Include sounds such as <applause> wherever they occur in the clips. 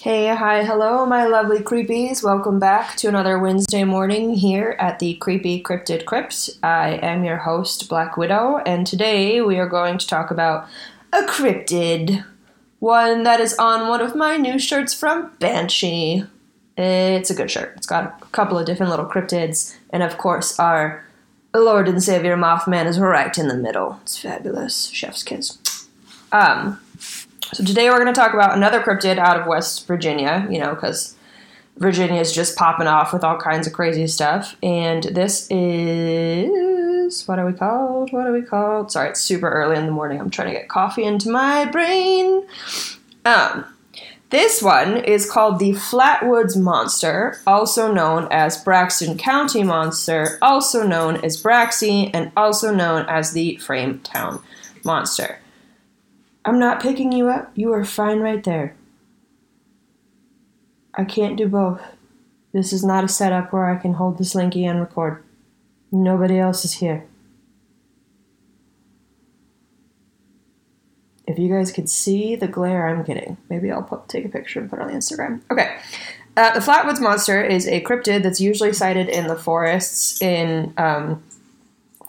Hey, hi, hello, my lovely creepies. Welcome back to another Wednesday morning here at the Creepy Cryptid Crypt. I am your host, Black Widow, and today we are going to talk about a cryptid. One that is on one of my new shirts from Banshee. It's a good shirt. It's got a couple of different little cryptids, and of course, our Lord and Savior Mothman is right in the middle. It's fabulous. Chef's kiss. Um, so today we're going to talk about another cryptid out of West Virginia, you know, because Virginia is just popping off with all kinds of crazy stuff. And this is what are we called? What are we called? Sorry, it's super early in the morning. I'm trying to get coffee into my brain. Um, this one is called the Flatwoods Monster, also known as Braxton County Monster, also known as Braxy, and also known as the Frametown Monster. I'm not picking you up. You are fine right there. I can't do both. This is not a setup where I can hold the slinky and record. Nobody else is here. If you guys could see the glare I'm getting, maybe I'll put, take a picture and put it on the Instagram. Okay. Uh, the Flatwoods Monster is a cryptid that's usually sighted in the forests in um,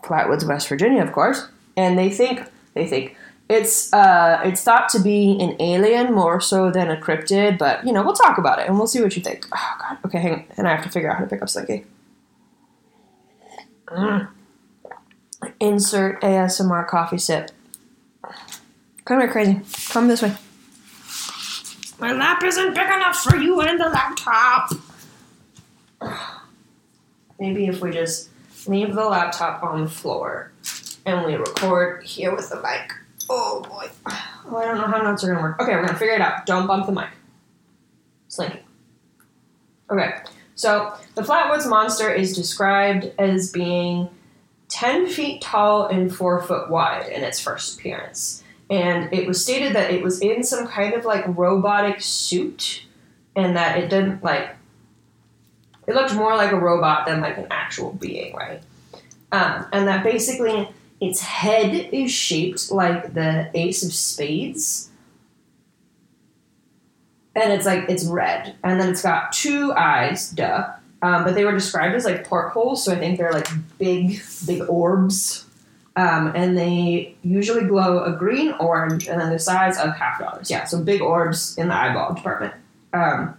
Flatwoods, West Virginia, of course. And they think they think it's uh, it's thought to be an alien more so than a cryptid, but you know we'll talk about it and we'll see what you think. Oh God, okay, hang on. and I have to figure out how to pick up Slinky. Mm. Insert ASMR coffee sip. Come here, crazy. Come this way. My lap isn't big enough for you and the laptop. Maybe if we just leave the laptop on the floor and we record here with the mic. Oh boy. Oh, I don't know how notes are gonna work. Okay, we're gonna figure it out. Don't bump the mic. Slinky. Okay, so the Flatwoods Monster is described as being 10 feet tall and 4 foot wide in its first appearance. And it was stated that it was in some kind of like robotic suit and that it didn't like, it looked more like a robot than like an actual being, right? Um, and that basically its head is shaped like the ace of spades. And it's like, it's red. And then it's got two eyes, duh. Um, but they were described as like portholes, so I think they're like big, big orbs. Um, and they usually glow a green orange and then the size of half dollars. Yeah, so big orbs in the eyeball department. Um,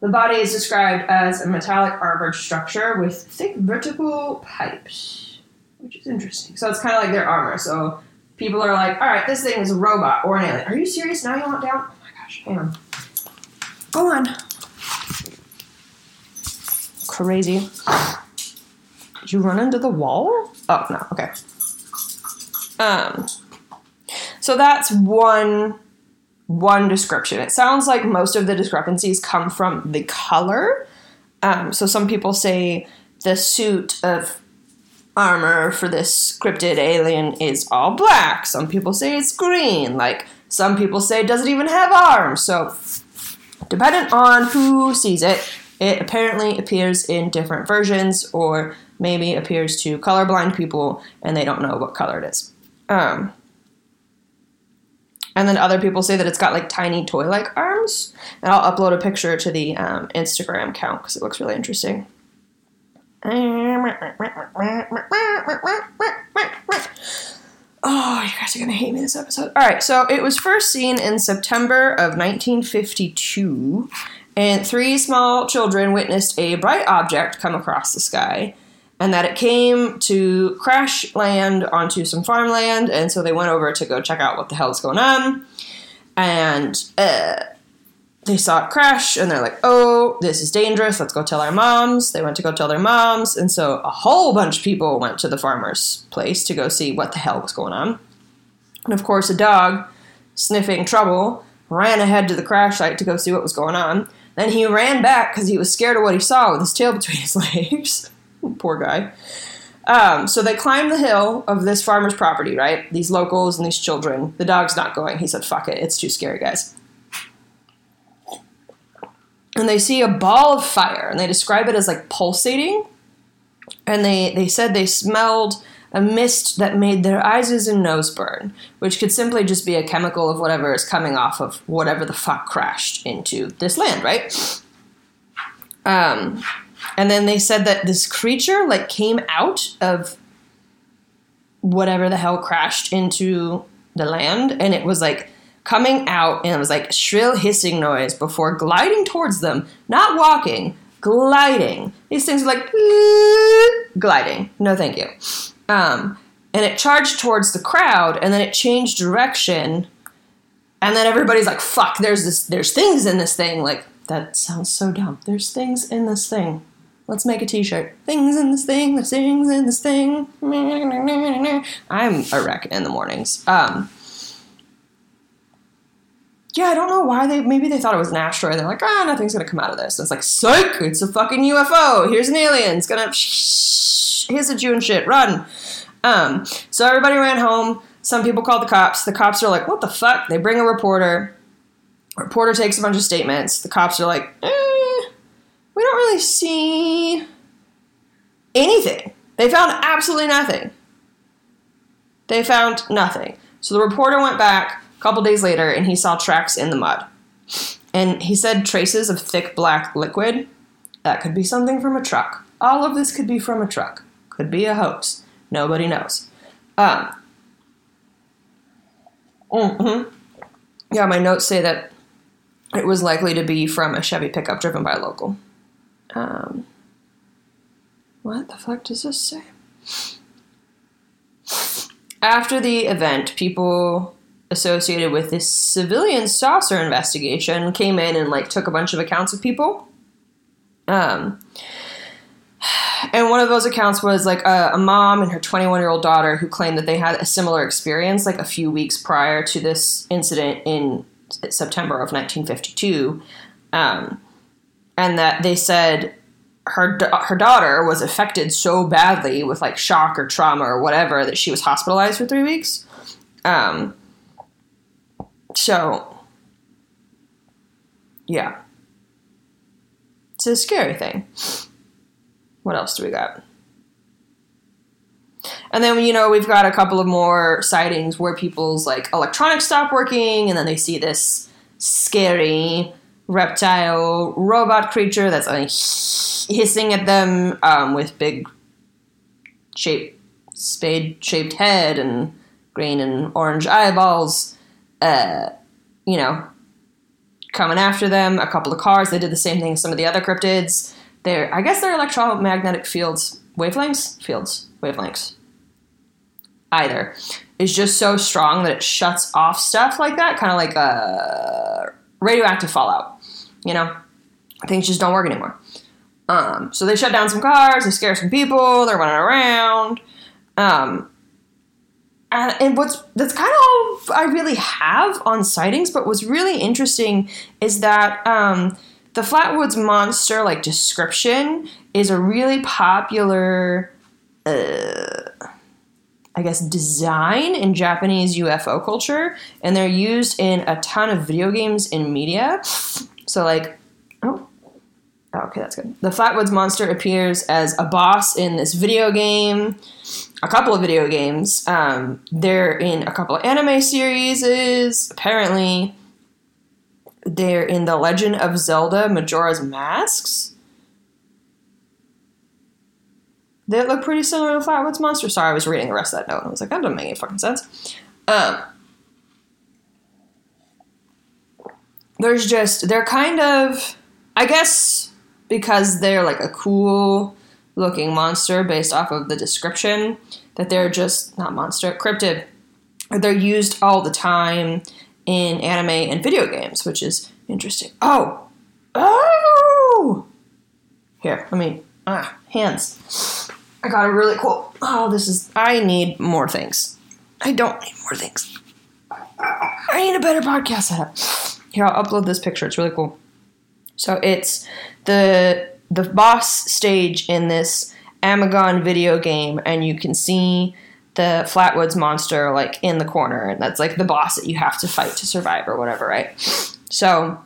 the body is described as a metallic armored structure with thick vertical pipes which is interesting. So it's kind of like their armor. So people are like, all right, this thing is a robot or an alien. Are you serious? Now you want down? Oh my gosh, hang on. Go on. Crazy. Did you run into the wall? Oh no. Okay. Um. So that's one one description. It sounds like most of the discrepancies come from the color. Um, so some people say the suit of armor for this cryptid alien is all black. Some people say it's green. Like some people say it doesn't even have arms. So dependent on who sees it, it apparently appears in different versions or maybe appears to colorblind people and they don't know what color it is. Um, and then other people say that it's got like tiny toy like arms. And I'll upload a picture to the um, Instagram account because it looks really interesting. Oh, you guys are gonna hate me this episode. All right, so it was first seen in September of 1952, and three small children witnessed a bright object come across the sky, and that it came to crash land onto some farmland, and so they went over to go check out what the hell's going on, and uh, they saw it crash and they're like, oh, this is dangerous. Let's go tell our moms. They went to go tell their moms. And so a whole bunch of people went to the farmer's place to go see what the hell was going on. And of course, a dog, sniffing trouble, ran ahead to the crash site to go see what was going on. Then he ran back because he was scared of what he saw with his tail <laughs> between his legs. <laughs> Poor guy. Um, so they climbed the hill of this farmer's property, right? These locals and these children. The dog's not going. He said, fuck it. It's too scary, guys and they see a ball of fire and they describe it as like pulsating and they they said they smelled a mist that made their eyes and nose burn, which could simply just be a chemical of whatever is coming off of whatever the fuck crashed into this land, right? Um, and then they said that this creature like came out of whatever the hell crashed into the land, and it was like coming out, and it was like a shrill hissing noise before gliding towards them, not walking, gliding. These things are like gliding. No, thank you. Um, and it charged towards the crowd, and then it changed direction, and then everybody's like, "Fuck! There's this. There's things in this thing." Like that sounds so dumb. There's things in this thing. Let's make a T-shirt. Things in this thing. There's things in this thing. I'm a wreck in the mornings. Um, yeah, I don't know why they maybe they thought it was an asteroid. They're like, ah, nothing's gonna come out of this. And it's like, psych, it's a fucking UFO. Here's an alien. It's gonna here's a Jew and shit. Run. Um, so everybody ran home. Some people called the cops. The cops are like, what the fuck? They bring a reporter. Reporter takes a bunch of statements. The cops are like, eh, we don't really see anything. They found absolutely nothing. They found nothing. So the reporter went back couple days later and he saw tracks in the mud. And he said traces of thick black liquid. That could be something from a truck. All of this could be from a truck. Could be a hoax. Nobody knows. Um, mm-hmm. Yeah, my notes say that it was likely to be from a Chevy pickup driven by a local. Um, what the fuck does this say? After the event, people associated with this civilian saucer investigation came in and like took a bunch of accounts of people. Um, and one of those accounts was like a, a mom and her 21 year old daughter who claimed that they had a similar experience like a few weeks prior to this incident in September of 1952, um, and that they said her her daughter was affected so badly with like shock or trauma or whatever that she was hospitalized for three weeks. Um, so, yeah, it's a scary thing. What else do we got? And then you know we've got a couple of more sightings where people's like electronics stop working, and then they see this scary reptile robot creature that's like hissing at them um, with big shape spade shaped head and green and orange eyeballs. Uh, you know, coming after them. A couple of cars. They did the same thing as some of the other cryptids. They're I guess they're electromagnetic fields, wavelengths, fields, wavelengths either is just so strong that it shuts off stuff like that, kind of like a radioactive fallout. You know, things just don't work anymore. Um, so they shut down some cars, they scare some people, they're running around. Um, and, and what's that's kind of all I really have on sightings, but what's really interesting is that um, the Flatwoods monster like description is a really popular. Uh, I guess, design in Japanese UFO culture, and they're used in a ton of video games in media. So, like, okay, that's good. The Flatwoods Monster appears as a boss in this video game, a couple of video games. Um, they're in a couple of anime series. Apparently, they're in The Legend of Zelda Majora's Masks. They look pretty similar to Flatwoods Monster. Sorry, I was reading the rest of that note I was like, that doesn't make any fucking sense. Um, there's just, they're kind of, I guess, because they're like a cool looking monster based off of the description, that they're just, not monster, cryptid. They're used all the time in anime and video games, which is interesting. Oh! Oh! Here, let me, ah, hands. I got a really cool. Oh, this is. I need more things. I don't need more things. I need a better podcast setup. Here, I'll upload this picture. It's really cool. So it's the the boss stage in this Amagon video game, and you can see the Flatwoods monster like in the corner, and that's like the boss that you have to fight to survive or whatever, right? So,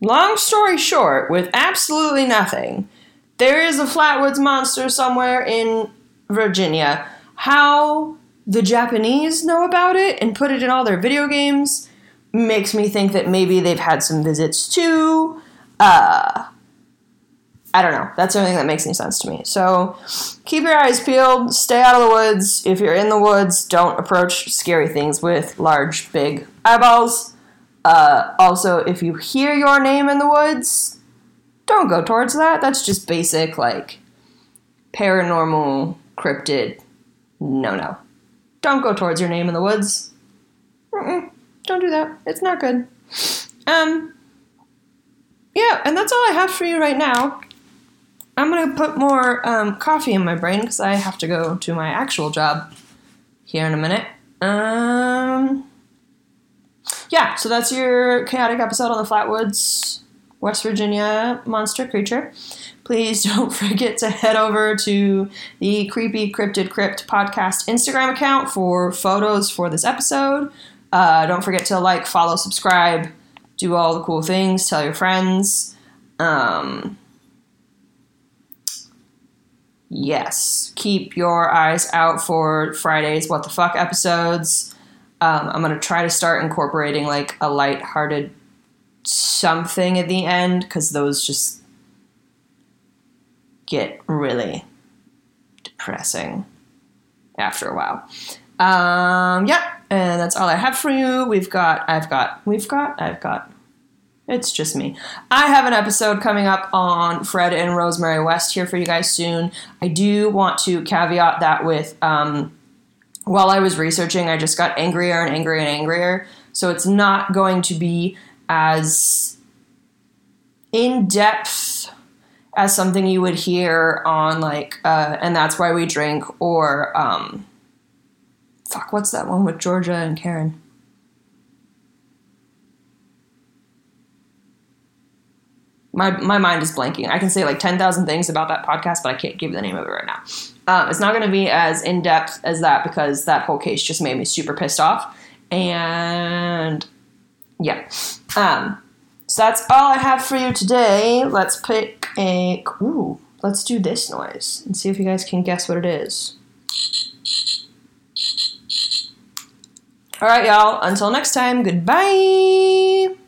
long story short, with absolutely nothing, there is a Flatwoods monster somewhere in Virginia. How the Japanese know about it and put it in all their video games makes me think that maybe they've had some visits too. Uh, I don't know. That's the only thing that makes any sense to me. So keep your eyes peeled. Stay out of the woods. If you're in the woods, don't approach scary things with large, big eyeballs. Uh, also, if you hear your name in the woods, don't go towards that. That's just basic, like, paranormal, cryptid. No, no. Don't go towards your name in the woods. Mm-mm. Don't do that. It's not good. Um, yeah, and that's all I have for you right now. I'm gonna put more um, coffee in my brain because I have to go to my actual job here in a minute. Um, yeah, so that's your chaotic episode on the Flatwoods, West Virginia monster creature. Please <laughs> don't forget to head over to the Creepy Cryptid Crypt podcast Instagram account for photos for this episode. Uh, don't forget to like, follow, subscribe, do all the cool things, tell your friends. Um, yes, keep your eyes out for Friday's What the Fuck episodes. Um, I'm gonna try to start incorporating like a light-hearted something at the end because those just get really depressing after a while. Um, yeah, and that's all I have for you. We've got, I've got, we've got, I've got. It's just me. I have an episode coming up on Fred and Rosemary West here for you guys soon. I do want to caveat that with um, while I was researching, I just got angrier and angrier and angrier. So it's not going to be as in depth as something you would hear on like, uh, and that's why we drink or um, fuck, what's that one with Georgia and Karen? my my mind is blanking. I can say like ten thousand things about that podcast, but I can't give you the name of it right now. Um, it's not going to be as in depth as that because that whole case just made me super pissed off. And yeah, um, so that's all I have for you today. Let's pick a ooh. Let's do this noise and see if you guys can guess what it is. All right, y'all. Until next time. Goodbye.